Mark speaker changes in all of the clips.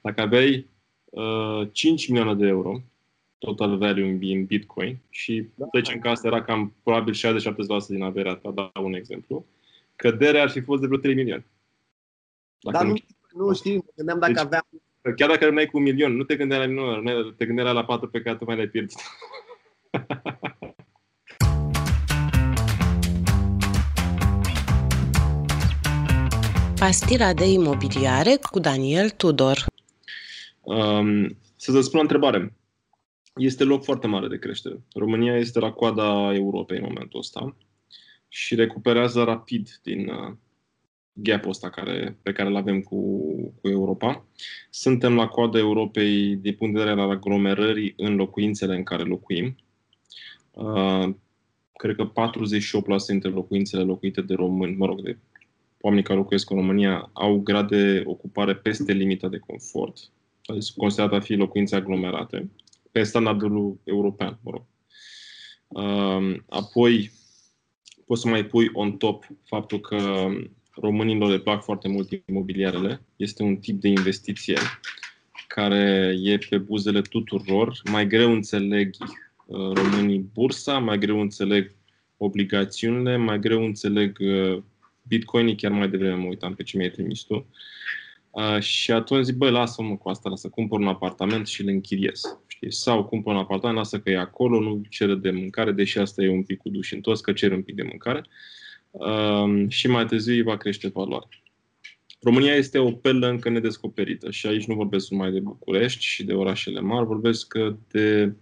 Speaker 1: Dacă aveai uh, 5 milioane de euro, total value în Bitcoin, și da. zicem că asta era cam probabil 60-70% din averea ta, dau un exemplu, căderea ar fi fost de vreo 3 milioane.
Speaker 2: Dar nu, nu știu, mă gândeam dacă deci, aveam...
Speaker 1: Chiar dacă rămâneai cu un milion, nu te gândeai la milion, te gândeai la patru pe care tu mai le-ai pierdut.
Speaker 3: Pastira de imobiliare cu Daniel Tudor.
Speaker 1: Um, să-ți spun o întrebare. Este loc foarte mare de creștere. România este la coada Europei în momentul ăsta și recuperează rapid din uh, gap-ul ăsta care, pe care îl avem cu, cu Europa. Suntem la coada Europei din punct de vedere al aglomerării în locuințele în care locuim. Uh, cred că 48% dintre locuințele locuite de români, mă rog, de oamenii care locuiesc în România, au grad de ocupare peste limita de confort. Adică considerate a fi locuințe aglomerate, pe standardul european, mă rog. Uh, apoi, poți să mai pui on top faptul că românilor le plac foarte mult imobiliarele. Este un tip de investiție care e pe buzele tuturor. Mai greu înțeleg uh, românii bursa, mai greu înțeleg obligațiunile, mai greu înțeleg uh, bitcoinii, chiar mai devreme mă uitam pe ce mi-ai trimis tu. Uh, și atunci zic, băi, lasă-mă cu asta, lasă, cumpăr un apartament și îl închiriez. Știi? Sau cumpăr un apartament, lasă că e acolo, nu cere de mâncare, deși asta e un pic cu duș în toți, că cer un pic de mâncare. Uh, și mai târziu va crește valoarea. România este o perlă încă nedescoperită și aici nu vorbesc numai de București și de orașele mari, vorbesc de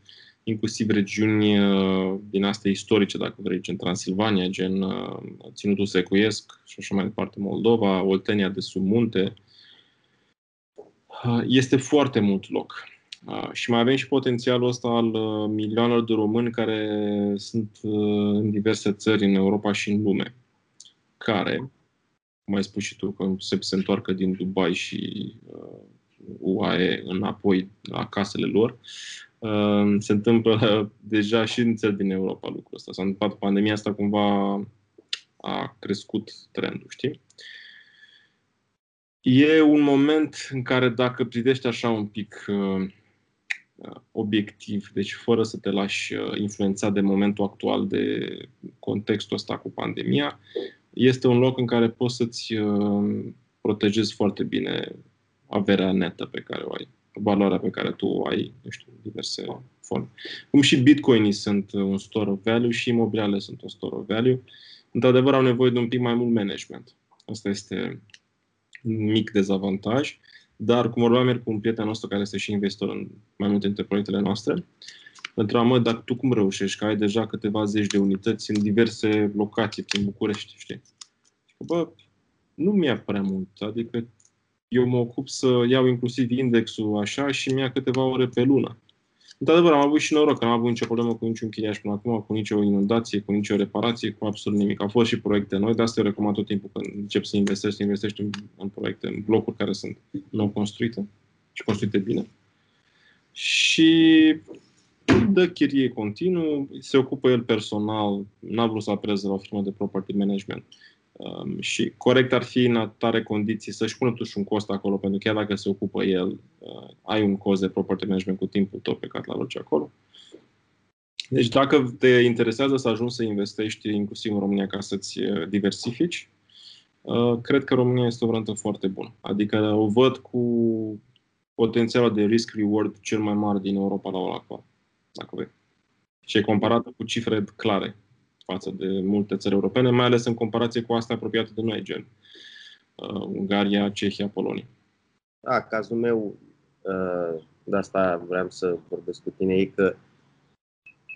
Speaker 1: inclusiv regiuni uh, din astea istorice, dacă vrei, gen Transilvania, gen uh, Ținutul Secuiesc și așa mai departe, Moldova, Oltenia de sub munte. Uh, este foarte mult loc. Și mai avem și potențialul ăsta al milioanelor de români care sunt în diverse țări în Europa și în lume, care, cum ai spus și tu, că se, se întoarcă din Dubai și UAE înapoi la casele lor, Ehm, se întâmplă deja și în țări din Europa lucrul ăsta. S-a întâmplat pandemia asta cumva a crescut trendul, știi? E un moment în care dacă privești așa un pic uh, obiectiv, deci fără să te lași uh, influențat de momentul actual, de contextul ăsta cu pandemia, este un loc în care poți să-ți uh, protejezi foarte bine averea netă pe care o ai valoarea pe care tu o ai, nu știu, diverse forme. Cum și bitcoinii sunt un store of value și imobiliarele sunt un store of value. Într-adevăr, au nevoie de un pic mai mult management. Asta este un mic dezavantaj. Dar, cum vorbeam ieri cu un prieten nostru care este și investitor în mai multe dintre proiectele noastre, întreabă, mă, dar tu cum reușești? Că ai deja câteva zeci de unități în diverse locații prin București, știi? Bă, nu mi-a prea mult. Adică eu mă ocup să iau inclusiv indexul așa și mi-a câteva ore pe lună. Într-adevăr, am avut și noroc, că am avut nicio problemă cu niciun chiriaș până acum, cu nicio inundație, cu nicio reparație, cu absolut nimic. Au fost și proiecte noi, de asta eu recomand tot timpul când încep să investești, să investești în, în proiecte, în blocuri care sunt nou construite și construite bine. Și dă chirie continuu, se ocupă el personal, n-a vrut să apeleze la o firmă de property management. Um, și corect ar fi în atare condiții să-și pună totuși un cost acolo, pentru că chiar dacă se ocupă el, uh, ai un cost de property management cu timpul tău pe care l aloci acolo. Deci dacă te interesează să ajungi să investești inclusiv în România ca să-ți uh, diversifici, uh, cred că România este o variantă foarte bună. Adică o văd cu potențialul de risk-reward cel mai mare din Europa la ora actuală, dacă vrei. Și e comparată cu cifre clare față de multe țări europene, mai ales în comparație cu astea apropiate de noi, gen uh, Ungaria, Cehia, Polonia.
Speaker 2: Da, cazul meu, uh, de asta vreau să vorbesc cu tine, e că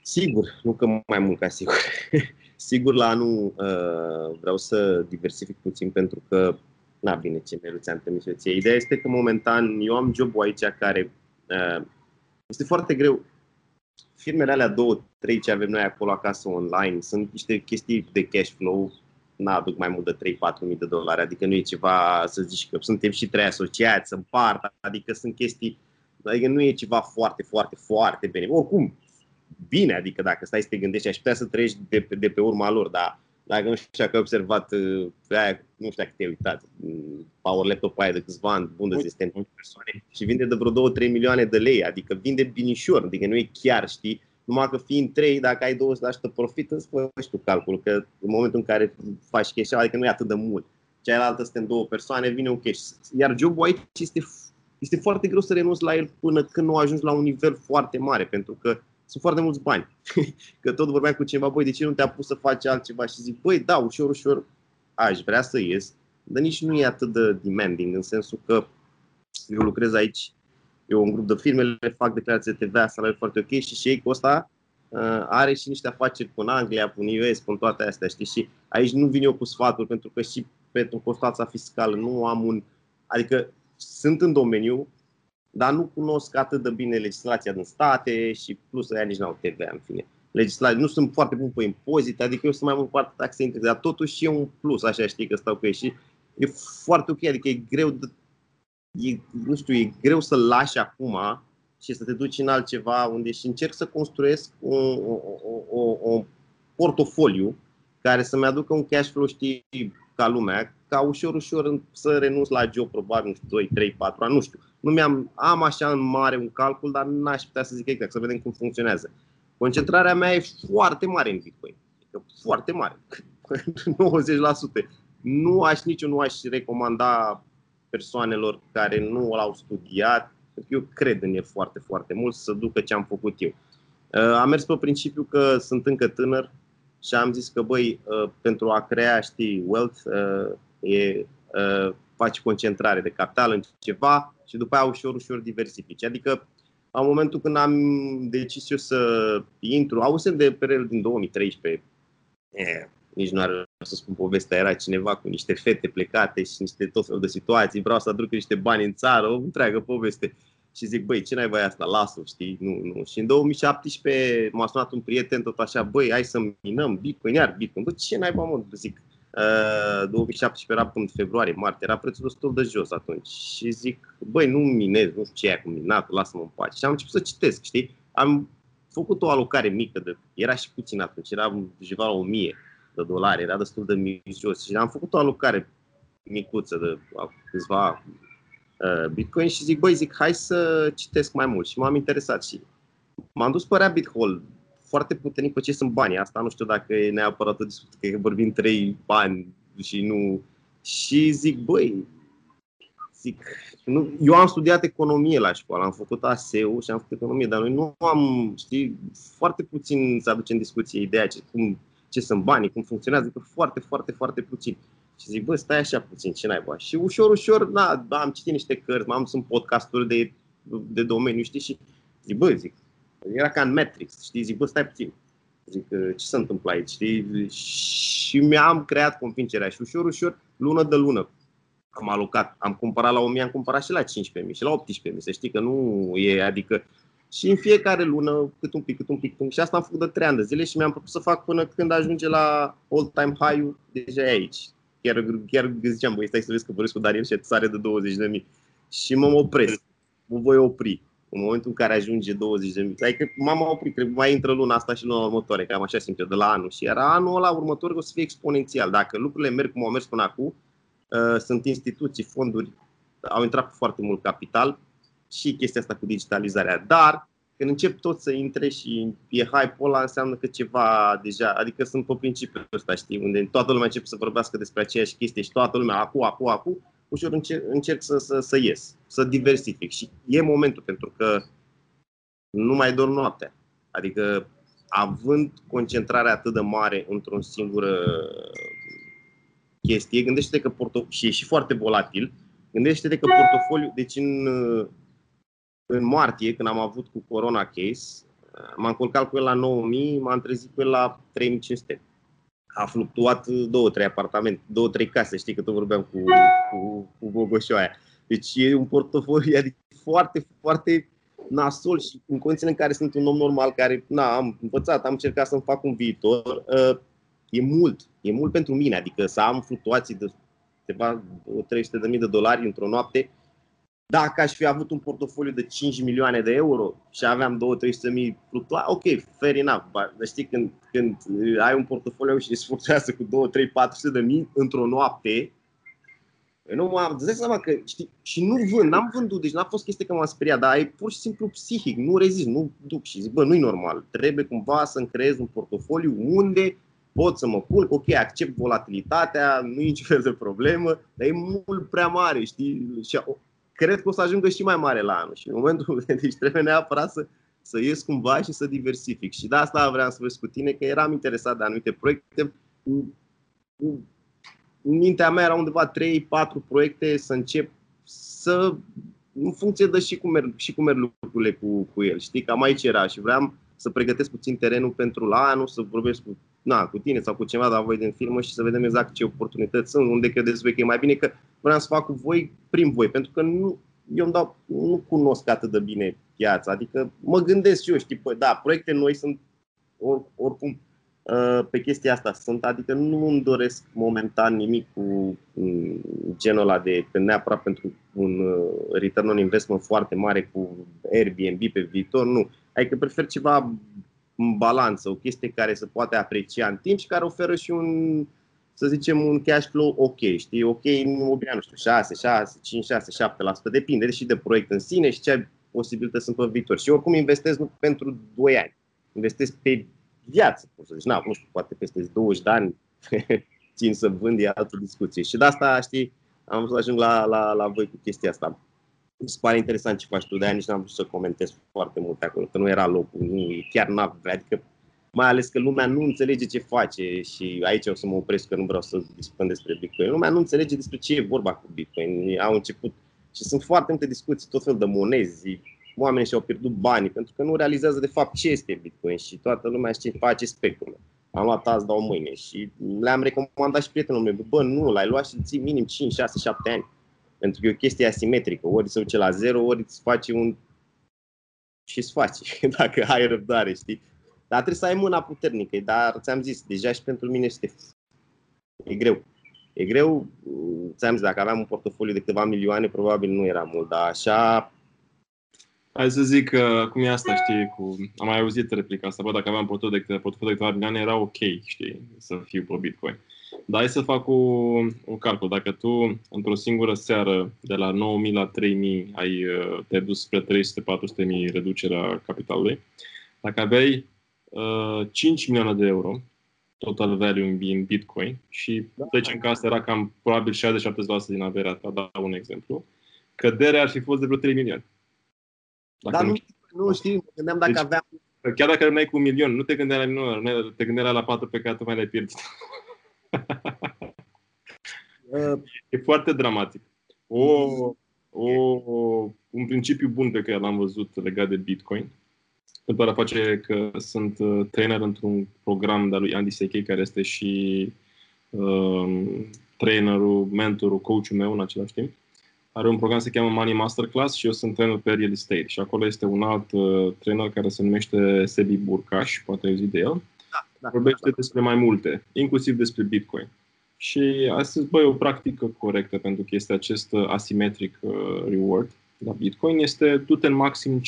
Speaker 2: sigur, nu că mai mult ca sigur, sigur la anul uh, vreau să diversific puțin pentru că Na, bine, ce mi ți-am trimis eu ție. Ideea este că momentan eu am jobul aici care uh, este foarte greu firmele alea două, trei ce avem noi acolo acasă online sunt niște chestii de cash flow, n-aduc mai mult de 3-4 mii de dolari, adică nu e ceva să zici că suntem și trei asociați, să împart, adică sunt chestii, adică nu e ceva foarte, foarte, foarte bine. Oricum, bine, adică dacă stai să te gândești, aș putea să trăiești de, de pe urma lor, dar dacă nu știu dacă ai observat, uh, pe aia, nu știu dacă te-ai uitat, mm, Power Laptop aia de câțiva ani, Bundesystem, persoane, și vinde de vreo 2-3 milioane de lei, adică vinde binișor, adică nu e chiar, știi, numai că fiind 3, dacă ai 200% profit, îți faci tu calcul, că în momentul în care faci cash adică nu e atât de mult. Cealaltă suntem două persoane, vine un cash. Iar jobul aici este, este foarte greu să renunți la el până când nu ajungi la un nivel foarte mare, pentru că sunt foarte mulți bani. că tot vorbeam cu cineva, băi, de ce nu te-a pus să faci altceva? Și zic, băi, da, ușor, ușor aș vrea să ies, dar nici nu e atât de demanding, în sensul că eu lucrez aici, eu un grup de firme le fac declarație de TVA, salariu foarte ok și și cu ăsta uh, are și niște afaceri cu Anglia, cu US, cu toate astea, știi? Și aici nu vin eu cu sfaturi, pentru că și pentru constața fiscală nu am un... Adică sunt în domeniu, dar nu cunosc atât de bine legislația din state și plus aia nici n-au TVA, în fine. Legislație, nu sunt foarte bun pe impozite, adică eu sunt mai mult parte taxe integrate, dar totuși e un plus, așa știi că stau cu ei și e foarte ok, adică e greu de, e, nu știu, e greu să lași acum și să te duci în altceva unde și încerc să construiesc un, o, o, o portofoliu care să-mi aducă un cash flow, știi, ca lumea, ca ușor, ușor să renunț la job, probabil, nu știu, 2, 3, 4 ani, nu știu. Nu mi-am, am așa în mare un calcul, dar n-aș putea să zic exact, să vedem cum funcționează. Concentrarea mea e foarte mare în Bitcoin. Adică foarte mare. 90%. Nu aș nici nu aș recomanda persoanelor care nu l-au studiat, pentru că eu cred în el foarte, foarte mult, să ducă ce am făcut eu. Uh, am mers pe principiu că sunt încă tânăr și am zis că, băi, uh, pentru a crea, știi, wealth, uh, e, faci concentrare de capital în ceva și după aia ușor, ușor diversifici. Adică, în momentul când am decis eu să intru, auzim de perioada din 2013, eh, nici nu ar să spun povestea, era cineva cu niște fete plecate și niște tot felul de situații, vreau să aduc niște bani în țară, o întreagă poveste. Și zic, băi, ce n-ai asta, lasă știi, nu, nu. Și în 2017 m-a sunat un prieten tot așa, băi, hai să minăm Bitcoin, iar Bitcoin. Bă, ce n-ai mă, zic, uh, 2017 era până februarie, martie, era prețul destul de jos atunci. Și zic, băi, nu minez, nu știu ce e cu minat, lasă-mă în pace. Și am început să citesc, știi? Am făcut o alocare mică, de, era și puțin atunci, era ceva la 1000 de dolari, era destul de mic jos și am făcut o alocare micuță de câțiva uh, Bitcoin și zic, băi, zic, hai să citesc mai mult și m-am interesat și m-am dus pe Rabbit Hole foarte puternic pe ce sunt banii. Asta nu știu dacă e neapărat o discuție, că vorbim trei bani și nu... Și zic, băi, zic, nu, eu am studiat economie la școală, am făcut ASEU și am făcut economie, dar noi nu am, știi, foarte puțin să aducem în discuție ideea ce, cum ce sunt banii, cum funcționează, că foarte, foarte, foarte puțin. Și zic, bă, stai așa puțin, ce naiba. Și ușor, ușor, da, da am citit niște cărți, am sunt podcasturi de, de domeniu, știi, și zic, bă, zic, era ca în Matrix, știi, zic, bă, stai puțin. Zic, ce se întâmplă aici, știi? Și mi-am creat convingerea și ușor, ușor, lună de lună, am alocat, am cumpărat la 1000, am cumpărat și la 15.000 și la 18.000, să știi că nu e, adică și în fiecare lună, cât un pic, cât un pic, cât un pic. Și asta am făcut de 3 ani de zile și mi-am propus să fac până când ajunge la all-time high-ul deja e aici. Chiar, chiar ziceam, băi, stai să vezi că vorbesc cu Daniel și sare de 20 de mii. Și mă opresc. Mă voi opri. În momentul în care ajunge 20 de mii. Adică m-am oprit, cred mai intră luna asta și luna următoare, cam așa simt eu, de la anul. Și era anul ăla următor o să fie exponențial. Dacă lucrurile merg cum au mers până acum, uh, sunt instituții, fonduri, au intrat foarte mult capital, și chestia asta cu digitalizarea. Dar când încep tot să intre și e hype-ul ăla, înseamnă că ceva deja, adică sunt pe principiul ăsta, știi, unde toată lumea începe să vorbească despre aceeași chestie și toată lumea, acu, acu, acu, ușor încerc, încerc să, să, să ies, să diversific. Și e momentul, pentru că nu mai dorm noaptea. Adică, având concentrarea atât de mare într-o singură chestie, gândește-te că portofoliu, și e și foarte volatil, gândește-te că portofoliu, deci în în martie, când am avut cu Corona Case, m-am culcat cu el la 9000, m-am trezit cu el la 3500. A fluctuat două, trei apartamente, două, trei case, știi că tot vorbeam cu, cu, cu Gogoșoaia. Deci e un portofoliu adică foarte, foarte nasol și în condițiile în care sunt un om normal care, na, am învățat, am încercat să-mi fac un viitor, uh, e mult, e mult pentru mine, adică să am fluctuații de ceva 300.000 de dolari într-o noapte, dacă aș fi avut un portofoliu de 5 milioane de euro și aveam 2-300 mii fluctua, ok, fair enough. Dar știi, când, când ai un portofoliu și se fluctuează cu 2, 3, 400 de mii într-o noapte, nu m-am dat seama că, știi, și nu vând, n-am vândut, deci n-a fost chestie că m-am speriat, dar e pur și simplu psihic, nu rezist, nu duc și zic, bă, nu-i normal, trebuie cumva să-mi creez un portofoliu unde pot să mă culc, ok, accept volatilitatea, nu e niciun fel de problemă, dar e mult prea mare, știi? Și cred că o să ajungă și mai mare la anul și în momentul deci trebuie neapărat să, să ies cumva și să diversific. Și de asta vreau să vă cu tine, că eram interesat de anumite proiecte. În mintea mea erau undeva 3-4 proiecte să încep să în funcție de și cum merg, și cum merg lucrurile cu, cu el. Știi, cam aici era și vreau să pregătesc puțin terenul pentru la anul, să vorbesc cu, na, cu tine sau cu cineva de la voi din firmă și să vedem exact ce oportunități sunt, unde credeți voi că e mai bine, că vreau să fac cu voi prin voi, pentru că nu, eu îmi dau, nu cunosc atât de bine piața, adică mă gândesc și eu, știi, pă, da, proiecte noi sunt or, oricum uh, pe chestia asta sunt, adică nu îmi doresc momentan nimic cu mm, genul ăla de, neapărat pentru un uh, return on investment foarte mare cu Airbnb pe viitor, nu. Adică prefer ceva în balanță, o chestie care se poate aprecia în timp și care oferă și un, să zicem, un cash flow ok, știi, ok în imobiliar, nu știu, 6, 6, 5, 6, 7%, depinde și de proiect în sine și ce posibilități sunt pe viitor. Și oricum investez nu pentru 2 ani, investez pe viață, pot să zici, na, nu știu, poate peste 20 de ani țin să vând, e altă discuție. Și de asta, știi, am vrut să ajung la, la, la voi cu chestia asta mi se pare interesant ce faci tu, de-aia nici n-am vrut să comentez foarte mult acolo, că nu era locul, nu, chiar n-am, adică mai ales că lumea nu înțelege ce face și aici o să mă opresc că nu vreau să discutăm despre Bitcoin. Lumea nu înțelege despre ce e vorba cu Bitcoin. Au început și sunt foarte multe discuții, tot fel de monezi, oamenii și-au pierdut banii pentru că nu realizează de fapt ce este Bitcoin și toată lumea știe face speculă. Am luat azi, dau mâine și le-am recomandat și prietenul meu, bă, nu, l-ai luat și ții minim 5, 6, 7 ani. Pentru că e o chestie asimetrică. Ori se duce la zero, ori îți face un... și îți face, dacă ai răbdare, știi? Dar trebuie să ai mâna puternică. Dar ți-am zis, deja și pentru mine este... E greu. E greu, ți-am zis, dacă aveam un portofoliu de câteva milioane, probabil nu era mult, dar așa
Speaker 1: Hai să zic că cum e asta, știi, cu... am mai auzit replica asta, bă, dacă aveam portofoliu de, portofoliu de câteva milioane, era ok, știi, să fiu pe Bitcoin. Dar hai să fac o, un calcul. Dacă tu, într-o singură seară, de la 9.000 la 3.000, ai, uh, te-ai dus spre 300-400.000 reducerea capitalului, dacă aveai uh, 5 milioane de euro, total value în Bitcoin, și da. în casă era cam probabil 60-70% din averea ta, dau un exemplu, căderea ar fi fost de vreo 3 milioane.
Speaker 2: Dacă Dar nu, nu, nu știu, mă gândeam dacă deci, aveam...
Speaker 1: Chiar dacă rămâneai cu un milion, nu te gândeai la milion, te gândeai la patru pe care tu mai le-ai pierdut. e foarte dramatic. O, o, un principiu bun pe care l-am văzut legat de Bitcoin, pentru a face că sunt uh, trainer într-un program de lui Andy Sekei, care este și um, trainerul, mentorul, coachul meu în același timp. Are un program se cheamă Money Masterclass și eu sunt trainer pe real estate. Și acolo este un alt uh, trainer care se numește Sebi Burcaș, poate ai de el. Da, da, Vorbește da, da. despre mai multe, inclusiv despre Bitcoin. Și astăzi, băi, o practică corectă pentru că este acest uh, asymmetric uh, reward la Bitcoin este du-te în maxim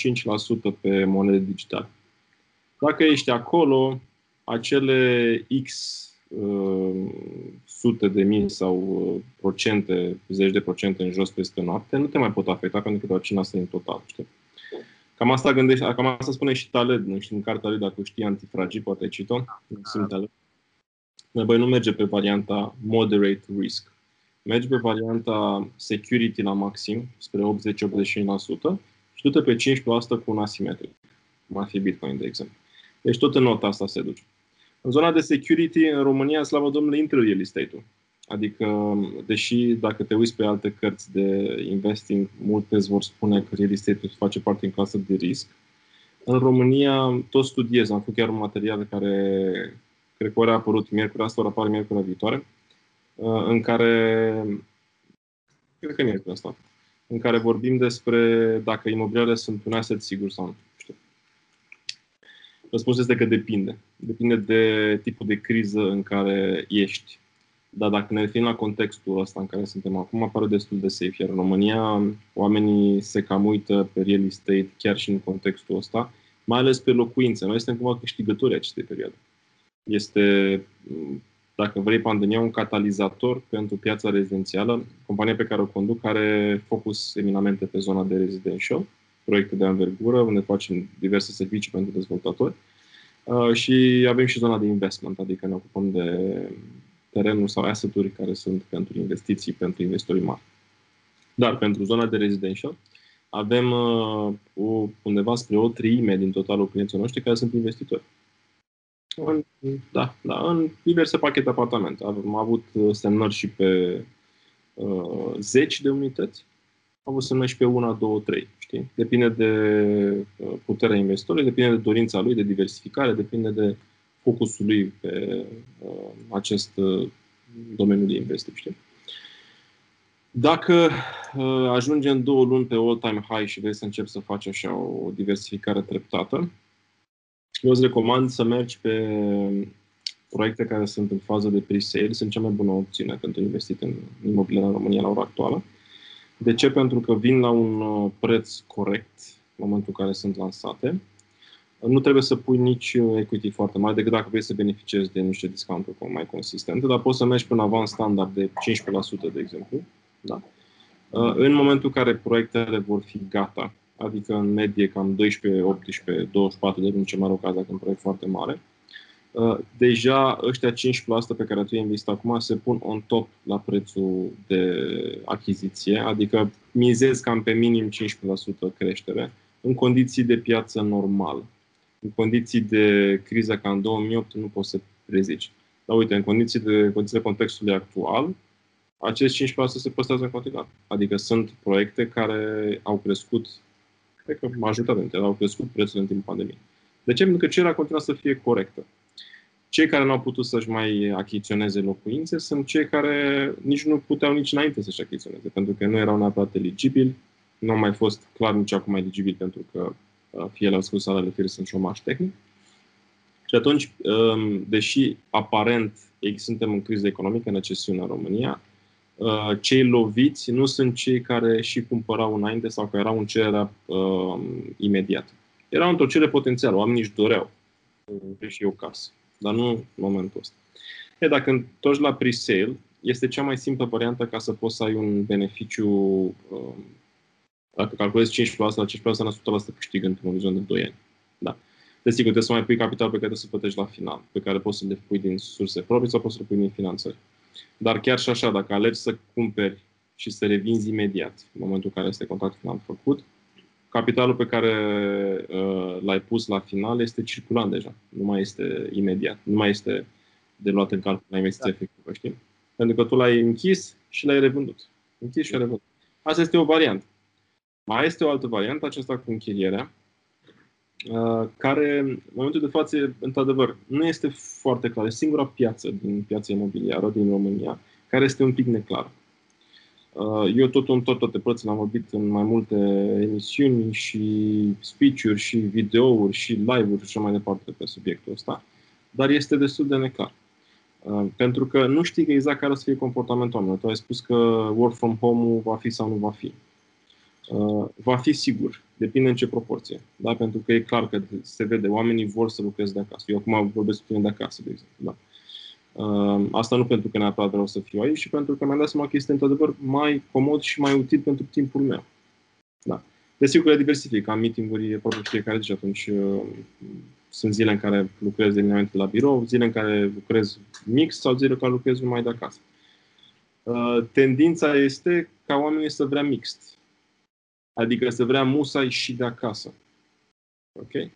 Speaker 1: 5% pe monede digitale. Dacă ești acolo, acele X uh, sute de mii sau uh, procente, zeci de procente în jos peste noapte, nu te mai pot afecta pentru că doar 5% în total, știi? Cam asta gândești, cam asta spune și Taleb, nu știu, în cartea lui, dacă știi antifragii, poate ai citit-o, da. Băi, nu merge pe varianta moderate risk. Merge pe varianta security la maxim, spre 80-85% și du-te pe 15% cu un asimetric, cum ar fi Bitcoin, de exemplu. Deci tot în nota asta se duce. În zona de security, în România, slavă Domnului, intră real estate-ul. Adică, deși dacă te uiți pe alte cărți de investing, multe îți vor spune că real estate-ul face parte din clasă de risc. În România, tot studiez, am făcut chiar un material care cred că ori a apărut miercuri, asta ori apare miercuri viitoare, uh, în care, cred că miercuri asta, în care vorbim despre dacă imobiliare sunt un asset sigur sau nu. Știu. Răspunsul este că depinde. Depinde de tipul de criză în care ești. Dar dacă ne referim la contextul ăsta în care suntem acum, apare destul de safe. Iar în România, oamenii se cam uită pe real estate chiar și în contextul ăsta, mai ales pe locuințe. Noi suntem cumva câștigători acestei perioade. Este, dacă vrei, pandemia un catalizator pentru piața rezidențială. Compania pe care o conduc are focus eminamente pe zona de residential, proiecte de anvergură, unde facem diverse servicii pentru dezvoltatori. Uh, și avem și zona de investment, adică ne ocupăm de terenuri sau asset-uri care sunt pentru investiții, pentru investitorii mari. Dar pentru zona de residential avem uh, o, undeva spre o treime din totalul clienților noștri care sunt investitori. În, da, da, în diverse pachete apartamente. Am avut uh, semnări și pe uh, zeci de unități, am avut semnări și pe una, două, trei. Știi? Depinde de uh, puterea investitorului, depinde de dorința lui, de diversificare, depinde de focusul lui pe uh, acest uh, domeniu de investiții. Știi? Dacă uh, ajungi în două luni pe all-time high și vrei să începi să faci așa o diversificare treptată, eu îți recomand să mergi pe proiecte care sunt în fază de pre-sale, sunt cea mai bună opțiune pentru investit în imobiliare în România la ora actuală. De ce? Pentru că vin la un uh, preț corect în momentul în care sunt lansate nu trebuie să pui nici equity foarte mare decât dacă vrei să beneficiezi de niște discounturi mai consistente, dar poți să mergi pe un avans standard de 15%, de exemplu. Da? Uh, în momentul în care proiectele vor fi gata, adică în medie cam 12, 18, 24 de luni, ce mai rog dacă e un proiect foarte mare, uh, deja ăștia 5% pe care tu ai investit acum se pun on top la prețul de achiziție, adică mizezi cam pe minim 15% creștere în condiții de piață normal în condiții de criză ca în 2008 nu poți să prezici. Dar uite, în condiții de, condiții de contextului actual, acești 5% se păstrează în continuare. Adică sunt proiecte care au crescut, cred că majoritatea dintre ele au crescut prețul în timpul pandemiei. De ce? Pentru că cererea continuă să fie corectă. Cei care nu au putut să-și mai achiziționeze locuințe sunt cei care nici nu puteau nici înainte să-și achiziționeze, pentru că nu erau neapărat eligibili, nu au mai fost clar nici acum eligibili pentru că Uh, fie la scurs salariile, fie sunt șomaș tehnic. Și atunci, um, deși aparent suntem în criză economică, în recesiune în România, uh, cei loviți nu sunt cei care și cumpărau înainte sau care erau în cererea uh, imediată. Erau într-o cerere potențială, oamenii își doreau. Vrei și eu casă. Dar nu în momentul ăsta. E, dacă întorci la pre-sale, este cea mai simplă variantă ca să poți să ai un beneficiu uh, dacă calculezi 5%, la 5% la 100% câștig într-un orizont de 2 ani. Da. Desigur, trebuie să mai pui capital pe care trebuie să plătești la final, pe care poți să le pui din surse proprii sau poți să le pui din finanțări. Dar chiar și așa, dacă alegi să cumperi și să revinzi imediat, în momentul în care este contractul final făcut, capitalul pe care uh, l-ai pus la final este circulant deja, nu mai este imediat, nu mai este de luat în calcul la investiție da. efectivă, știi? Pentru că tu l-ai închis și l-ai revândut. Închis și ai revândut. Asta este o variantă. Mai este o altă variantă, aceasta cu închirierea, uh, care, în momentul de față, într-adevăr, nu este foarte clară. Singura piață din piața imobiliară din România care este un pic neclară. Uh, eu tot în tot, toate părțile am vorbit în mai multe emisiuni și speech-uri și videouri și live-uri și așa mai departe pe subiectul ăsta, dar este destul de neclar. Uh, pentru că nu știi exact care o să fie comportamentul oamenilor. Tu ai spus că work from home va fi sau nu va fi. Uh, va fi sigur. Depinde în ce proporție. Da? Pentru că e clar că se vede, oamenii vor să lucreze de acasă. Eu acum vorbesc cu tine de acasă, de exemplu. Da? Uh, asta nu pentru că neapărat vreau să fiu aici, ci pentru că mi-am dat seama că este într-adevăr mai comod și mai util pentru timpul meu. Da. Desigur, le diversific. Am meeting-uri probabil fiecare zi și atunci uh, sunt zile în care lucrez eminamente la birou, zile în care lucrez mix sau zile în care lucrez numai de acasă. Uh, tendința este ca oamenii să vrea mixt. Adică să vrea musai și de acasă. Ok?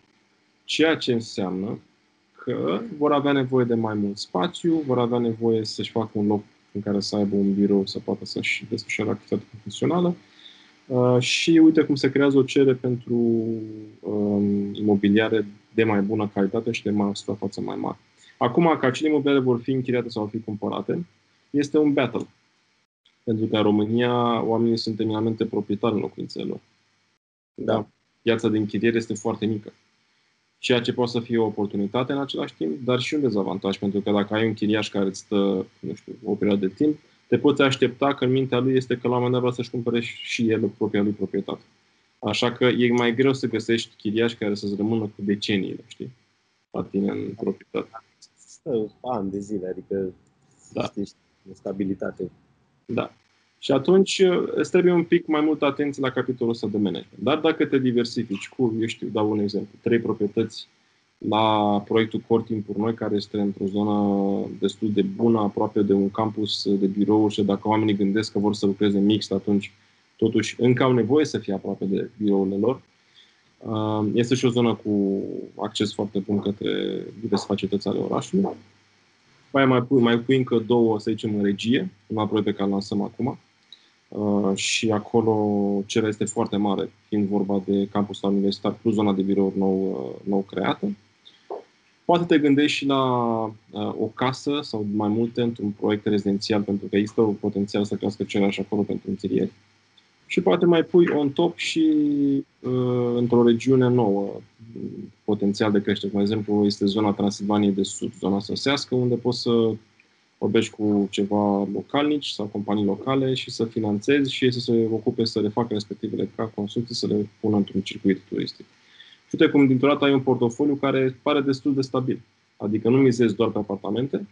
Speaker 1: Ceea ce înseamnă că vor avea nevoie de mai mult spațiu, vor avea nevoie să-și facă un loc în care să aibă un birou să poată să-și desfășoare activitatea profesională. Uh, și uite cum se creează o cerere pentru um, imobiliare de mai bună calitate și de mai suprafață mai mare. Acum, că acele imobiliare vor fi închiriate sau vor fi cumpărate, este un battle. Pentru că în România oamenii sunt eminamente proprietari în locuințele lor. Da. Piața de închiriere este foarte mică. ceea ce poate să fie o oportunitate în același timp, dar și un dezavantaj, pentru că dacă ai un chiriaș care îți stă, nu știu, o perioadă de timp, te poți aștepta că în mintea lui este că la un moment dat vrea să-și cumpere și el propria lui proprietate. Așa că e mai greu să găsești chiriași care să-ți rămână cu deceniile, știi, la tine în proprietate.
Speaker 2: Stă ani de zile, adică da. știi, stabilitate.
Speaker 1: Da. Și atunci îți trebuie un pic mai multă atenție la capitolul ăsta de management. Dar dacă te diversifici cu, eu știu, dau un exemplu, trei proprietăți la proiectul Core Timpuri Noi, care este într-o zonă destul de bună, aproape de un campus de birouri și dacă oamenii gândesc că vor să lucreze mixt, atunci totuși încă au nevoie să fie aproape de birourile lor. Uh, este și o zonă cu acces foarte bun către diverse facilități ale orașului. După mai pui, mai pui încă două, să zicem, în regie, un alt proiect pe care îl lansăm acum. Uh, și acolo cererea este foarte mare, fiind vorba de campusul universitar plus zona de birouri nou, uh, nou creată. Poate te gândești și la uh, o casă sau mai multe într-un proiect rezidențial, pentru că există o potențial să crească cererea și acolo pentru înțirieri. Și poate mai pui on top și uh, într-o regiune nouă, potențial de creștere. Cum exemplu, este zona Transilvaniei de Sud, zona săsească, unde poți să vorbești cu ceva localnici sau companii locale și să finanțezi și ei să se ocupe să le facă respectivele ca construcții, să le pună într-un circuit turistic. Și uite cum dintr-o dată ai un portofoliu care pare destul de stabil. Adică nu mizezi doar pe apartamente,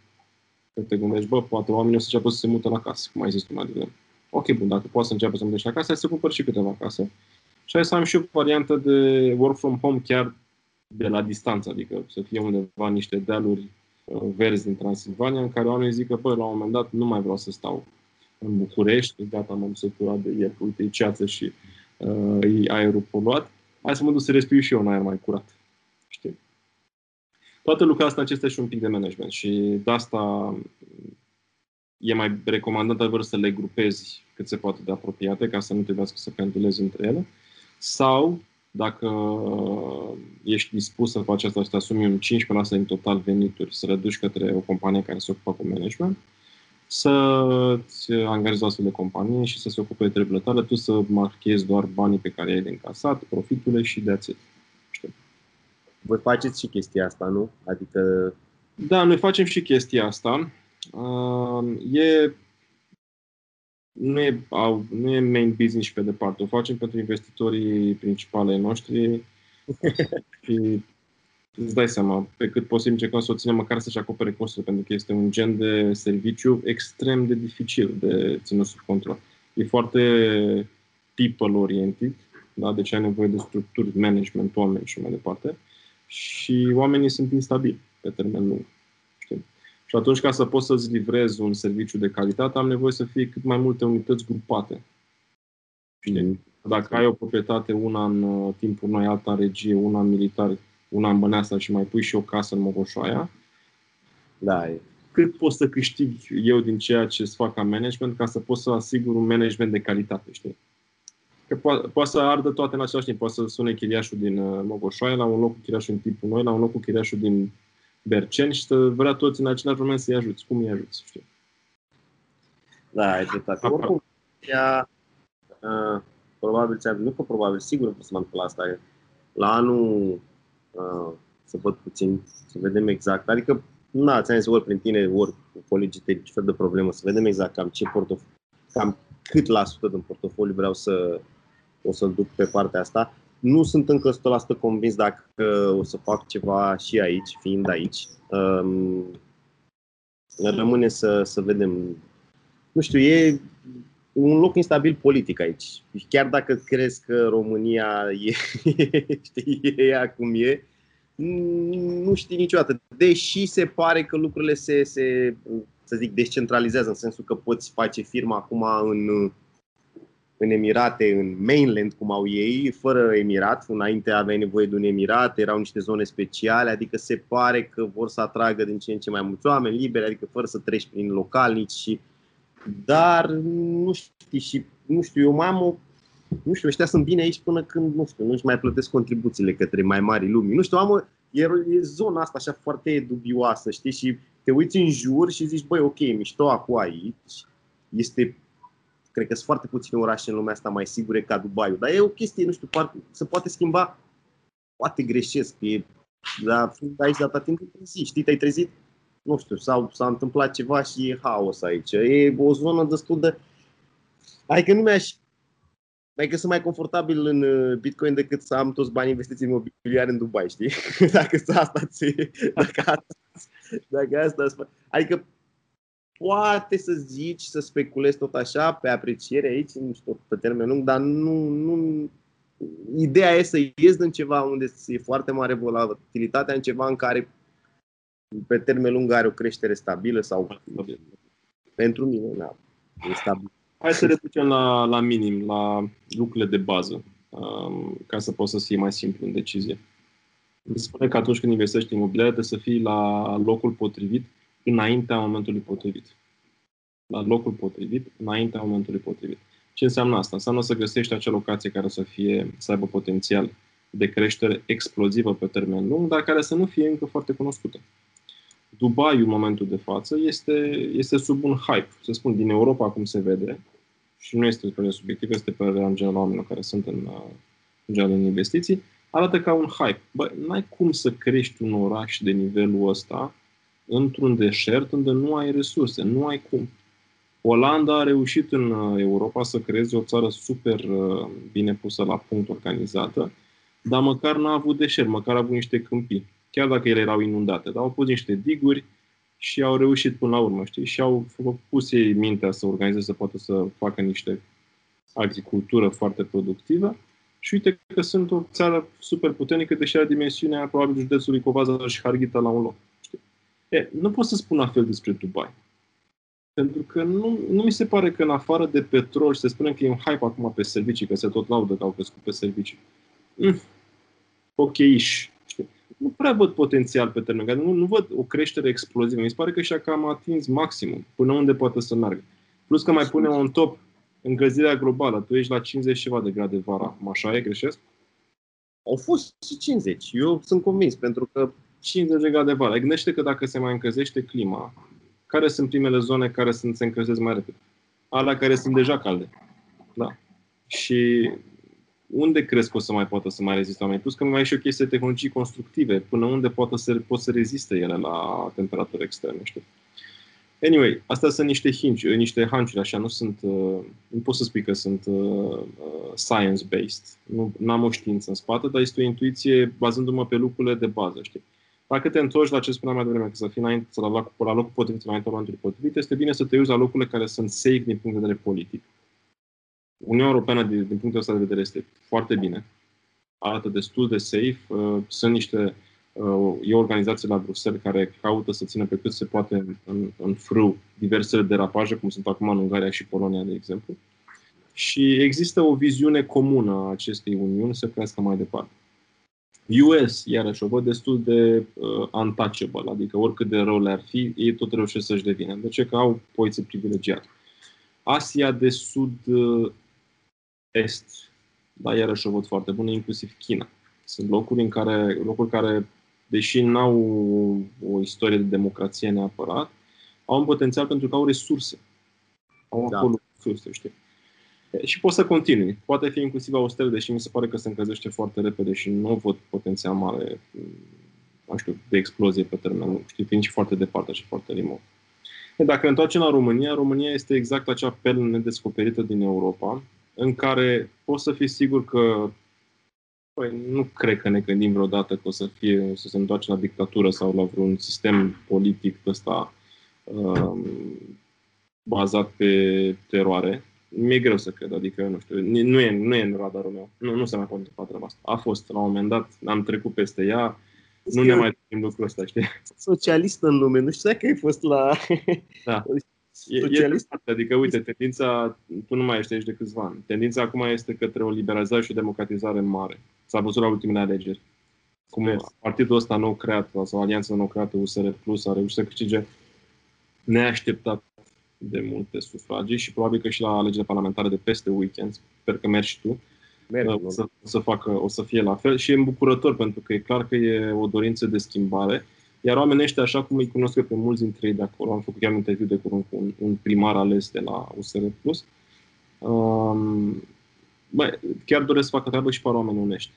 Speaker 1: că te gândești, bă, poate oamenii o să înceapă să se mută la casă, cum ai zis tu mai devreme. Ok, bun, dacă poți să înceapă să muntești la casă, hai să cumpăr și câteva case. Și hai să am și o variantă de work from home chiar de la distanță, adică să fie undeva niște dealuri uh, verzi din Transilvania, în care oamenii zic că, bă, la un moment dat nu mai vreau să stau în București, gata, m-am săturat de el, uite, e ceață și uh, e aerul poluat, hai să mă duc să respir și eu un aer mai curat. Știi? Toată lucrul asta necesită și un pic de management și de asta e mai recomandat adevăr să le grupezi cât se poate de apropiate, ca să nu trebuiască să pendulezi între ele. Sau, dacă ești dispus să faci asta, să te asumi un 15% din total venituri, să le duci către o companie care se ocupă cu management, să-ți angajezi o astfel de companie și să se ocupe de treburile tale, tu să marchezi doar banii pe care ai de încasat, profiturile și de atât.
Speaker 2: Voi faceți și chestia asta, nu? Adică...
Speaker 1: Da, noi facem și chestia asta. E nu e, au, nu e main business și pe departe. O facem pentru investitorii principale noștri și îți dai seama, pe cât posibil încercăm să o ținem măcar să-și acopere costurile, pentru că este un gen de serviciu extrem de dificil de ținut sub control. E foarte people-oriented, da? deci ai nevoie de structuri, management, oameni și mai departe. Și oamenii sunt instabili pe termen lung. Și atunci, ca să poți să-ți livrezi un serviciu de calitate, am nevoie să fie cât mai multe unități grupate. Mm. Dacă ai o proprietate, una în uh, timpul noi, alta în regie, una în militar, una în Băneasa și mai pui și o casă în Mogoșoaia,
Speaker 2: da, e.
Speaker 1: cât pot să câștig eu din ceea ce îți fac ca management ca să pot să asigur un management de calitate, știi? Că po- poate să ardă toate în același timp. Poate să sune chiriașul din uh, Mogoșoaia la un loc cu chiriașul în timpul noi, la un loc cu chiriașul din berceni și să vrea toți în același moment să-i ajuți. Cum îi ajuți, știu.
Speaker 2: Da, ai dreptate. Oricum, ea, uh, probabil ți-a nu că probabil, sigur că să mă întâmplă asta. La anul uh, să văd puțin, să vedem exact. Adică, na, ți-am zis ori prin tine, ori cu colegii tăi, ce fel de problemă, să vedem exact cam ce portofoliu, cam cât la sută din portofoliu vreau să o să-l duc pe partea asta. Nu sunt încă 100% convins dacă o să fac ceva și aici, fiind aici. Um, rămâne să, să vedem. Nu știu, e un loc instabil politic aici. Chiar dacă crezi că România e, știi, e ea cum e, nu știi niciodată. Deși se pare că lucrurile se, se să zic, descentralizează, în sensul că poți face firma acum în în Emirate, în mainland, cum au ei, fără Emirat. Înainte aveai nevoie de un Emirat, erau niște zone speciale, adică se pare că vor să atragă din ce în ce mai mulți oameni liberi, adică fără să treci prin localnici și dar nu știu, și nu știu, eu mai am o nu știu, ăștia sunt bine aici până când, nu știu, nu-și mai plătesc contribuțiile către mai mari lumii. Nu știu, am o, e, e zona asta așa foarte dubioasă, știi, și te uiți în jur și zici, băi, ok, mișto acum aici, este Cred că sunt foarte puține orașe în lumea asta mai sigure ca Dubai. Dar e o chestie, nu știu, poate, se poate schimba. Poate greșesc, e Dar fiind aici de atât timp, te trezi. Știi, te-ai trezit? Nu știu, sau s-a întâmplat ceva și e haos aici. E o zonă destul de... Adică nu mi-aș mai că sunt mai confortabil în uh, Bitcoin decât să am toți banii investiți în imobiliare în Dubai, știi? dacă asta ți, dacă asta, dacă asta, adică poate să zici, să speculezi tot așa pe apreciere aici, nu știu, pe termen lung, dar nu, nu ideea e să ies din ceva unde e foarte mare volatilitatea în ceva în care pe termen lung are o creștere stabilă sau pentru mine, da, e stabil.
Speaker 1: Hai să reducem la, la minim, la lucrurile de bază, um, ca să poți să fie mai simplu în decizie. Mi spune că atunci când investești în imobiliare trebuie să fii la locul potrivit înaintea momentului potrivit. La locul potrivit înaintea momentului potrivit. Ce înseamnă asta? Înseamnă să găsești acea locație care să fie, să aibă potențial de creștere explozivă pe termen lung, dar care să nu fie încă foarte cunoscută. Dubai, în momentul de față, este, este sub un hype. Să spun, din Europa, cum se vede, și nu este părere subiectiv, este părerea în general oamenilor care sunt în, în general în investiții, arată ca un hype. Bă, n-ai cum să crești un oraș de nivelul ăsta într-un deșert unde nu ai resurse, nu ai cum. Olanda a reușit în uh, Europa să creeze o țară super uh, bine pusă la punct organizată, dar măcar n-a avut deșert, măcar a avut niște câmpii, chiar dacă ele erau inundate. Dar au pus niște diguri și au reușit până la urmă, știi? Și au pus ei mintea să organizeze, să poată să facă niște agricultură foarte productivă. Și uite că sunt o țară super puternică, deși are dimensiunea probabil județului Covaza și Harghita la un loc. Știi? E, nu pot să spun la fel despre Dubai. Pentru că nu, nu mi se pare că în afară de petrol, și se spune că e un hype acum pe servicii, că se tot laudă că au crescut pe servicii. Mm, ok-ish. Nu prea văd potențial pe termen nu, nu văd o creștere explozivă. Mi se pare că și-a cam atins maximum, până unde poate să meargă. Plus că mai punem un top încălzirea globală. Tu ești la 50 ceva de grade vara. Așa e, greșesc?
Speaker 2: Au fost și 50. Eu sunt convins, pentru că
Speaker 1: 50 de grade vara. Gândește că dacă se mai încălzește clima, care sunt primele zone care sunt, se încălzesc mai repede? Alea care sunt deja calde. Da. Și unde crezi că o să mai poată să mai reziste oamenii? Plus că mai e și o chestie de tehnologii constructive. Până unde poate să, pot să reziste ele la temperaturi extreme, știi? Anyway, astea sunt niște hinci, niște hanciuri, așa, nu sunt, uh, nu pot să spui că sunt uh, uh, science-based. Nu am o știință în spate, dar este o intuiție bazându-mă pe lucrurile de bază, știi? Dacă te întorci la ce spuneam mai devreme, că să fii înainte, să la, la, la locul potrivit, înainte momentului potrivit, este bine să te uiți la locurile care sunt safe din punct de vedere politic. Uniunea Europeană, din, din punctul ăsta de vedere, este foarte bine. Arată destul de safe. Uh, sunt niște uh, e o organizație la Bruxelles care caută să țină pe cât se poate în, în frâu diversele derapaje, cum sunt acum în Ungaria și Polonia, de exemplu. Și există o viziune comună a acestei uniuni să crească mai departe. US, iarăși, o văd destul de uh, untouchable, adică oricât de rău le-ar fi, ei tot reușesc să-și devină. De ce? Că au poziție privilegiată. Asia de sud-est, da, iarăși o văd foarte bună, inclusiv China. Sunt locuri în care, locuri care, deși nu au o istorie de democrație neapărat, au un potențial pentru că au resurse. Au da. acolo resurse, știi? Și poți să continui. Poate fi inclusiv auster, deși mi se pare că se încălzește foarte repede și nu văd potențial mare nu știu, de explozie pe termen lung. Știi, fiind și foarte departe și foarte remote. Dacă ne întoarcem la România, România este exact acea perlă nedescoperită din Europa, în care poți să fii sigur că Păi, nu cred că ne gândim vreodată că o să fie, să se întoarce la dictatură sau la vreun sistem politic ăsta um, bazat pe teroare mi-e greu să cred, adică, nu știu, nu e, nu e în radarul meu. Nu, nu se mai poate întâmpla treaba asta. A fost, la un moment dat, am trecut peste ea, nu ne mai trezim lucrul ăsta, știi?
Speaker 2: Socialist în lume, nu știu dacă ai fost la...
Speaker 1: Da. Socialist? E, e adică, uite, tendința, tu nu mai ești aici de câțiva ani, tendința acum este către o liberalizare și o democratizare mare. S-a văzut la ultimele alegeri. Cum yes. partidul ăsta nou creat, sau alianța nou creată, USR Plus, a reușit să câștige neașteptat de multe sufragii și probabil că și la alegerile parlamentare de peste weekend, sper că mergi tu, Merg, o, să, o, să facă, o să fie la fel și e îmbucurător pentru că e clar că e o dorință de schimbare. Iar oamenii ăștia, așa cum îi cunosc eu pe mulți dintre ei de acolo, am făcut chiar un interviu de curând cu un, un primar ales de la USR um, bă, chiar doresc să facă treabă și pe oameni onești.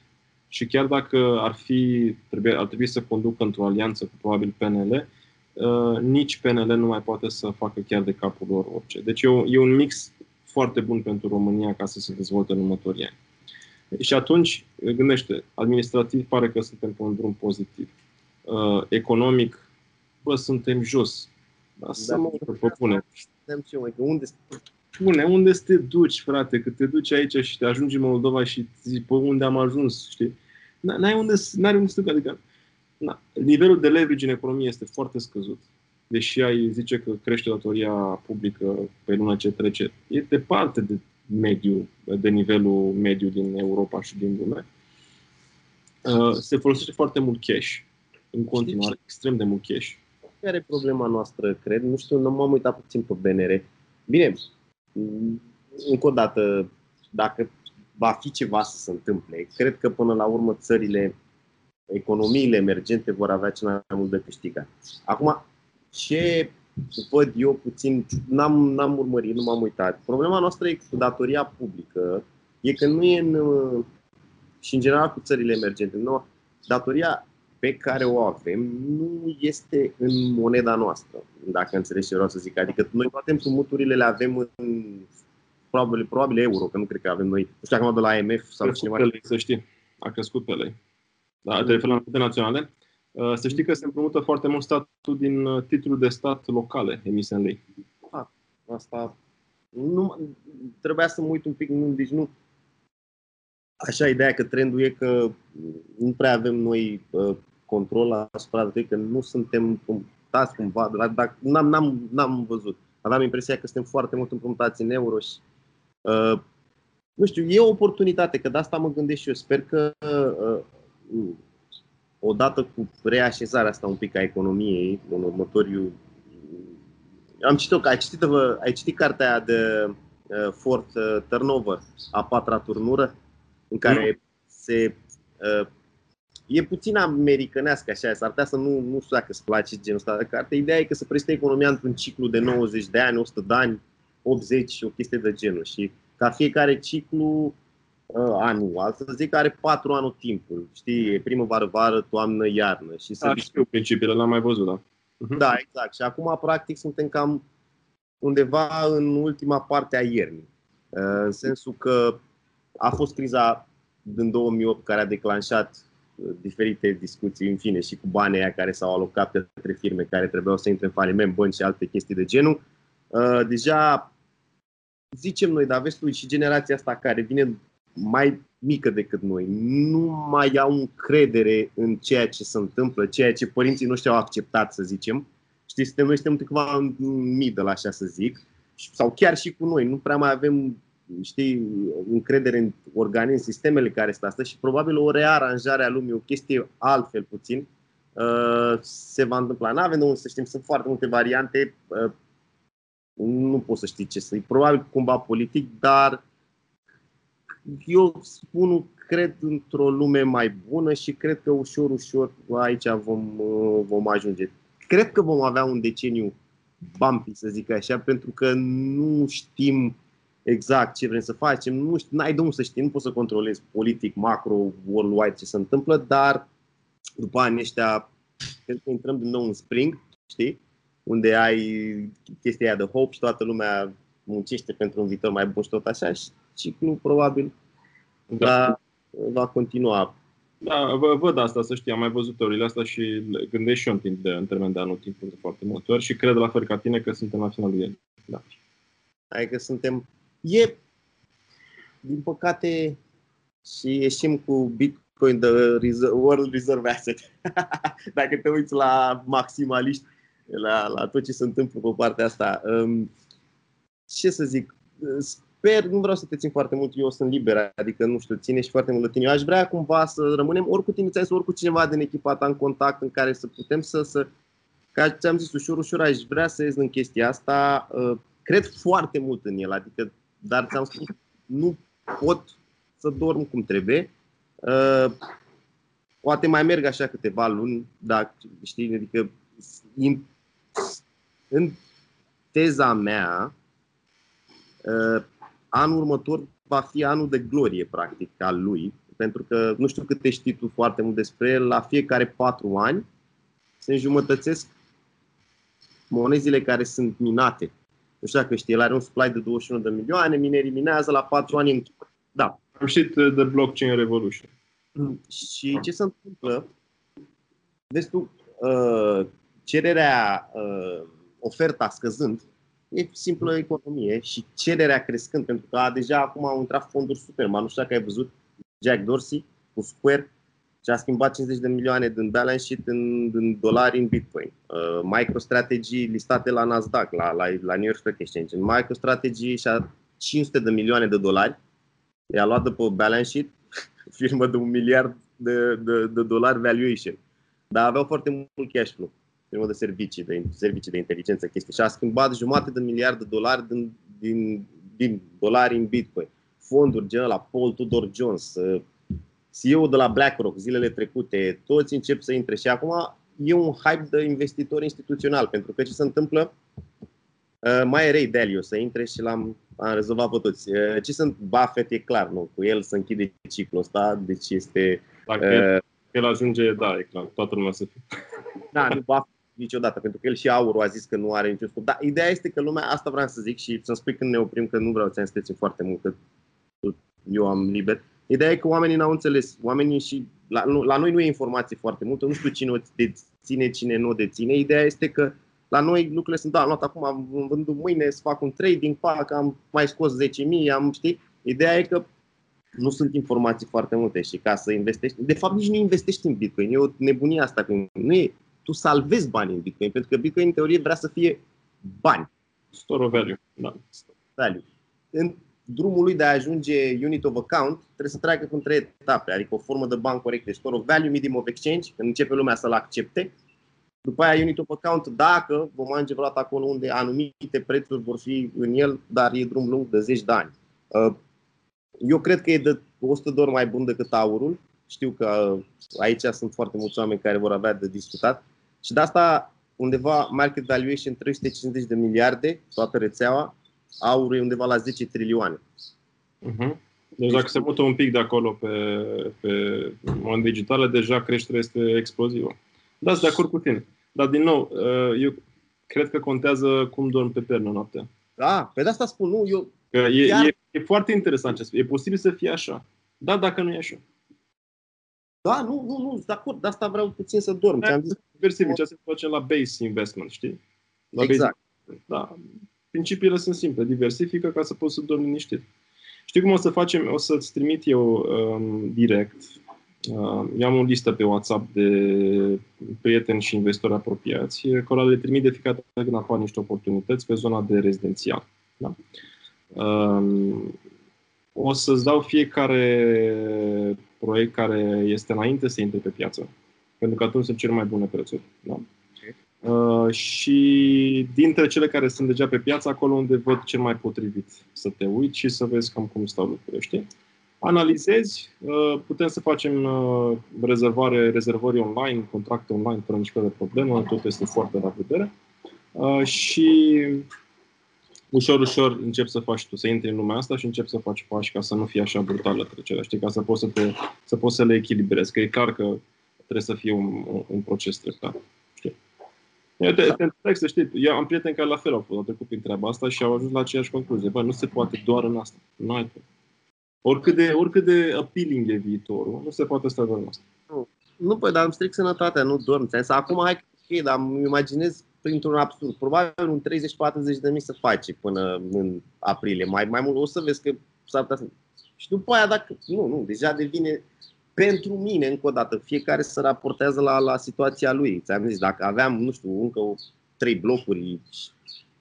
Speaker 1: Și chiar dacă ar, fi, trebuie, ar trebui să conducă într-o alianță cu probabil PNL, uh, nici PNL nu mai poate să facă chiar de capul lor orice. Deci e, e un mix foarte bun pentru România ca să se dezvolte în următorii ani. Și atunci, gândește, administrativ pare că suntem pe un drum pozitiv. Uh, economic, bă, suntem jos.
Speaker 2: Da, să mă propune. Unde
Speaker 1: Spune, unde să te duci, frate? Că te duci aici și te ajungi în Moldova și zici, pe unde am ajuns, știi? N-ai unde, n-ai unde să te adică, na, nivelul de leverage în economie este foarte scăzut. Deși ai zice că crește datoria publică pe luna ce trece, e departe de mediu, de nivelul mediu din Europa și din lume. Uh, se folosește foarte mult cash, în continuare, extrem de mult cash.
Speaker 2: Care e problema noastră, cred? Nu știu, nu m-am uitat puțin pe BNR. Bine, încă o dată, dacă va fi ceva să se întâmple, cred că până la urmă țările, economiile emergente vor avea cel mai mult de câștigat. Acum, ce văd eu puțin, n-am, n-am urmărit, nu m-am uitat. Problema noastră e cu datoria publică, e că nu e în, și în general cu țările emergente, nu, datoria pe care o avem nu este în moneda noastră, dacă înțelegi ce vreau să zic. Adică noi toate împrumuturile le avem în probabil, probabil euro, că nu cred că avem noi, nu știu acum de la IMF sau cineva.
Speaker 1: Pe lei, să știi, a crescut pe lei. Da, te referi la naționale. Uh, să știi că se împrumută foarte mult statul din uh, titlul de stat locale emise în lei.
Speaker 2: Ah, asta nu, trebuia să mă uit un pic, nu, deci nu, așa ideea că trendul e că nu prea avem noi uh, control asupra de că nu suntem tați cumva, dar n-am, n-am, n-am văzut. Aveam impresia că suntem foarte mult împrumutați în euro și uh, nu știu, e o oportunitate, că de asta mă gândesc și eu. Sper că uh, odată cu reașezarea asta un pic a economiei în următoriu am citit-o, ai citit, ai citit cartea de uh, Fort uh, Turnover, a patra turnură, în care mm. se uh, e puțin americanească așa, s-ar putea să nu, nu știu dacă îți place genul ăsta de carte. Ideea e că se prește economia într-un ciclu de 90 de ani, 100 de ani, 80 o chestie de genul. Și ca fiecare ciclu uh, anual, să zic că are patru ani timpul. Știi, primăvară, vară, toamnă, iarnă. Și
Speaker 1: să da, știu principiile, l-am mai văzut, da.
Speaker 2: Uh-huh. Da, exact. Și acum, practic, suntem cam undeva în ultima parte a iernii. Uh, în sensul că a fost criza din 2008 care a declanșat uh, diferite discuții, în fine, și cu banii aia care s-au alocat către firme care trebuiau să intre în faliment, bănci și alte chestii de genul. Uh, deja zicem noi, dar vezi tu, și generația asta care vine mai mică decât noi, nu mai au încredere în ceea ce se întâmplă, ceea ce părinții noștri au acceptat, să zicem. Știți, suntem, noi suntem cumva în middle, așa să zic, sau chiar și cu noi, nu prea mai avem știi, încredere în organism, sistemele care sunt astăzi și probabil o rearanjare a lumii, o chestie altfel puțin, uh, se va întâmpla. Nu avem de unde să știm, sunt foarte multe variante, uh, nu pot să știi ce să Probabil cumva politic, dar eu spun, cred într-o lume mai bună și cred că ușor, ușor aici vom, uh, vom ajunge. Cred că vom avea un deceniu bumpy, să zic așa, pentru că nu știm exact ce vrem să facem, nu știu, n-ai de unde să știi, nu poți să controlezi politic, macro, worldwide ce se întâmplă, dar după anii ăștia cred că intrăm din nou în spring, știi? Unde ai chestia de hope și toată lumea muncește pentru un viitor mai bun și tot așa și ciclul probabil da. va, va continua.
Speaker 1: Da, vă, văd asta, să știi, am mai văzut teoriile astea și gândesc și eu în, timp de, în termen de anul timp de foarte multe ori și cred la fel ca tine că suntem la finalul ei. Da.
Speaker 2: Adică suntem E, din păcate, și ieșim cu Bitcoin de World Reserve Asset. Dacă te uiți la maximaliști, la, la tot ce se întâmplă pe partea asta. Um, ce să zic, sper, nu vreau să te țin foarte mult, eu sunt liber, adică nu știu, ține și foarte mult de tine. Eu aș vrea cumva să rămânem ori cu tine, ori cu cineva din echipa ta în contact în care să putem să, să ca ți-am zis, ușor, ușor aș vrea să ies în chestia asta. Uh, cred foarte mult în el, adică dar ți-am spus, nu pot să dorm cum trebuie. Uh, poate mai merg așa câteva luni, dacă știi, adică în, în teza mea, uh, anul următor va fi anul de glorie, practic, al lui, pentru că nu știu câte știi tu foarte mult despre el, la fiecare patru ani se înjumătățesc monezile care sunt minate. Nu știu dacă știi, el are un supply de 21 de milioane, minerii minează la 4 ani în Da.
Speaker 1: Am știut de Blockchain Revolution.
Speaker 2: Și ce se întâmplă? Vezi tu, uh, cererea, uh, oferta scăzând, e simplă economie și cererea crescând, pentru că deja acum au intrat fonduri super mari. Nu știu dacă ai văzut Jack Dorsey cu Square și a schimbat 50 de milioane din balance sheet în, în dolari în Bitcoin. Uh, MicroStrategy listate la Nasdaq, la, la, la New York Stock Exchange. MicroStrategy și-a 500 de milioane de dolari, i-a luat de pe balance sheet, firmă de un miliard de, de, de dolari valuation. Dar aveau foarte mult cash flow firmă de servicii, de servicii de inteligență, chestii. Și a schimbat jumate de miliard de dolari din, din, din dolari în Bitcoin. Fonduri gen la Paul Tudor Jones, uh, CEO de la BlackRock zilele trecute, toți încep să intre și acum e un hype de investitori instituțional, pentru că ce se întâmplă? Uh, mai e Ray Dalio să intre și l-am am rezolvat pe toți. Uh, ce sunt Buffett e clar, nu? Cu el să închide ciclul ăsta, deci este...
Speaker 1: Dacă uh, el ajunge, da, e clar, toată lumea să fie.
Speaker 2: Da, nu Buffett niciodată, pentru că el și Aurul a zis că nu are niciun scop. Dar ideea este că lumea, asta vreau să zic și să-mi spui când ne oprim, că nu vreau să ne foarte mult, că eu am liber. Ideea e că oamenii n-au înțeles. Oamenii și la, la noi nu e informație foarte multă, nu știu cine o deține, cine nu o deține. Ideea este că la noi lucrurile sunt, da, am luat acum, am vândut mâine, să fac un trading, pac, am mai scos 10.000, am, știi? Ideea e că nu sunt informații foarte multe și ca să investești, de fapt nici nu investești în Bitcoin, e o nebunie asta, că nu e, tu salvezi bani în Bitcoin, pentru că Bitcoin în teorie vrea să fie bani.
Speaker 1: Store of value. Da.
Speaker 2: Value. În drumul lui de a ajunge unit of account, trebuie să treacă cu trei etape, adică o formă de bani corecte, store of value, medium of exchange, când începe lumea să-l accepte. După aia unit of account, dacă vom ajunge vreodată acolo unde anumite prețuri vor fi în el, dar e drum lung de zeci de ani. Uh, eu cred că e de 100 de ori mai bun decât aurul. Știu că uh, aici sunt foarte mulți oameni care vor avea de discutat. Și de asta undeva market valuation 350 de miliarde, toată rețeaua, aurul e undeva la 10 trilioane.
Speaker 1: Uh-huh. Deci dacă se mută un pic de acolo pe, pe monedă digitală, deja creșterea este explozivă. Da, sunt de acord cu tine. Dar din nou, uh, eu cred că contează cum dormi pe pernă noaptea.
Speaker 2: Da, pe de asta spun, nu, eu...
Speaker 1: Că e, chiar... e, e foarte interesant ce spui. E posibil să fie așa. Da, dacă nu e așa.
Speaker 2: Da, nu, nu, nu, de acord, de asta vreau puțin să dorm.
Speaker 1: Da, diversific, ce se face la base investment, știi?
Speaker 2: La exact.
Speaker 1: Base, da. Principiile sunt simple. Diversifică ca să poți să dormi liniștit. Știi cum o să facem? O să-ți trimit eu um, direct. Uh, eu am o listă pe WhatsApp de prieteni și investitori apropiați, care le trimit de fiecare dată când apar niște oportunități pe zona de rezidențial. Da? Um, o să-ți dau fiecare proiect care este înainte să intre pe piață, pentru că atunci sunt cele mai bune prețuri. Da? Uh, și dintre cele care sunt deja pe piață, acolo unde văd cel mai potrivit să te uiți și să vezi cam cum stau lucrurile, știi? Analizezi, uh, putem să facem uh, rezervare, rezervări online, contracte online, fără nicio fel de problemă, tot este foarte la vedere. Uh, și ușor, ușor încep să faci tu, să intri în lumea asta și încep să faci pași ca să nu fie așa brutală trecerea, știi, ca să poți să, te, să, poți să le echilibrezi, că e clar că trebuie să fie un, un, un proces treptat. Știi? Eu te, da. te înțeleg să știi, eu am prieteni care la fel au, fost, au trecut prin treaba asta și au ajuns la aceeași concluzie. Bă, nu se poate doar în asta. Nu ai oricât de, oricât de appealing e viitorul, nu se poate sta doar în asta.
Speaker 2: Nu, nu păi, dar am strict sănătatea, nu dorm. Acum hai, ok, dar îmi imaginez printr-un absurd. Probabil un 30-40 de mii să faci până în aprilie. Mai, mai mult o să vezi că s-ar putea să... Și după aia, dacă... Nu, nu, deja devine pentru mine, încă o dată, fiecare se raportează la, la situația lui. Ți-am zis, dacă aveam, nu știu, încă o, trei blocuri,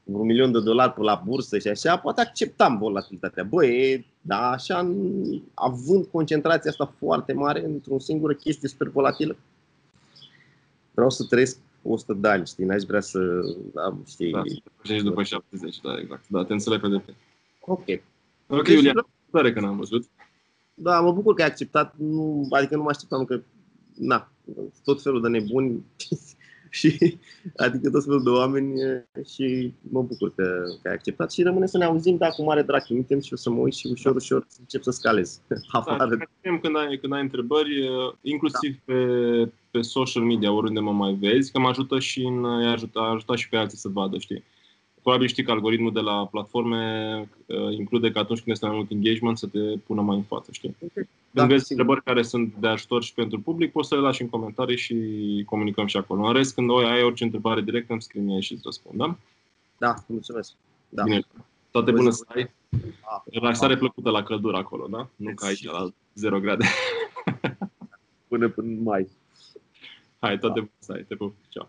Speaker 2: un milion de dolari pe la bursă și așa, poate acceptam volatilitatea. Băi, da, așa, având concentrația asta foarte mare într-o singură chestie super volatilă, vreau să trăiesc 100 de ani, știi, n-aș vrea să am, știi... Da,
Speaker 1: să după 70, da, exact. Da, te înțeleg pe deplin.
Speaker 2: Ok.
Speaker 1: Ok, deci, Iulian, tare că n-am văzut.
Speaker 2: Da, mă bucur că ai acceptat, nu, adică nu mă așteptam că, na, tot felul de nebuni și adică tot felul de oameni și mă bucur că, că ai acceptat și rămâne să ne auzim, dar cu mare drag trimitem și o să mă uit și ușor, ușor să încep să scalez.
Speaker 1: Da, când, ai, când ai întrebări, inclusiv da. pe, pe social media, oriunde mă mai vezi, că mă ajută și în, ajută, ajută și pe alții să vadă, știi? Probabil știi că algoritmul de la platforme uh, include că atunci când este mai mult engagement să te pună mai în față, știi? Okay. Da, când vezi întrebări care sunt de ajutor și pentru public, poți să le lași în comentarii și comunicăm și acolo. În rest, când ai orice întrebare directă, îmi scrie mie și îți răspund, da?
Speaker 2: Da, mulțumesc. Da.
Speaker 1: Bine. Toate bune să ai. Da. Relaxare plăcută la căldură acolo, da? Nu ca aici la 0 grade.
Speaker 2: Până până mai.
Speaker 1: Hai, toate da. bune să ai. Te pup. Ciao.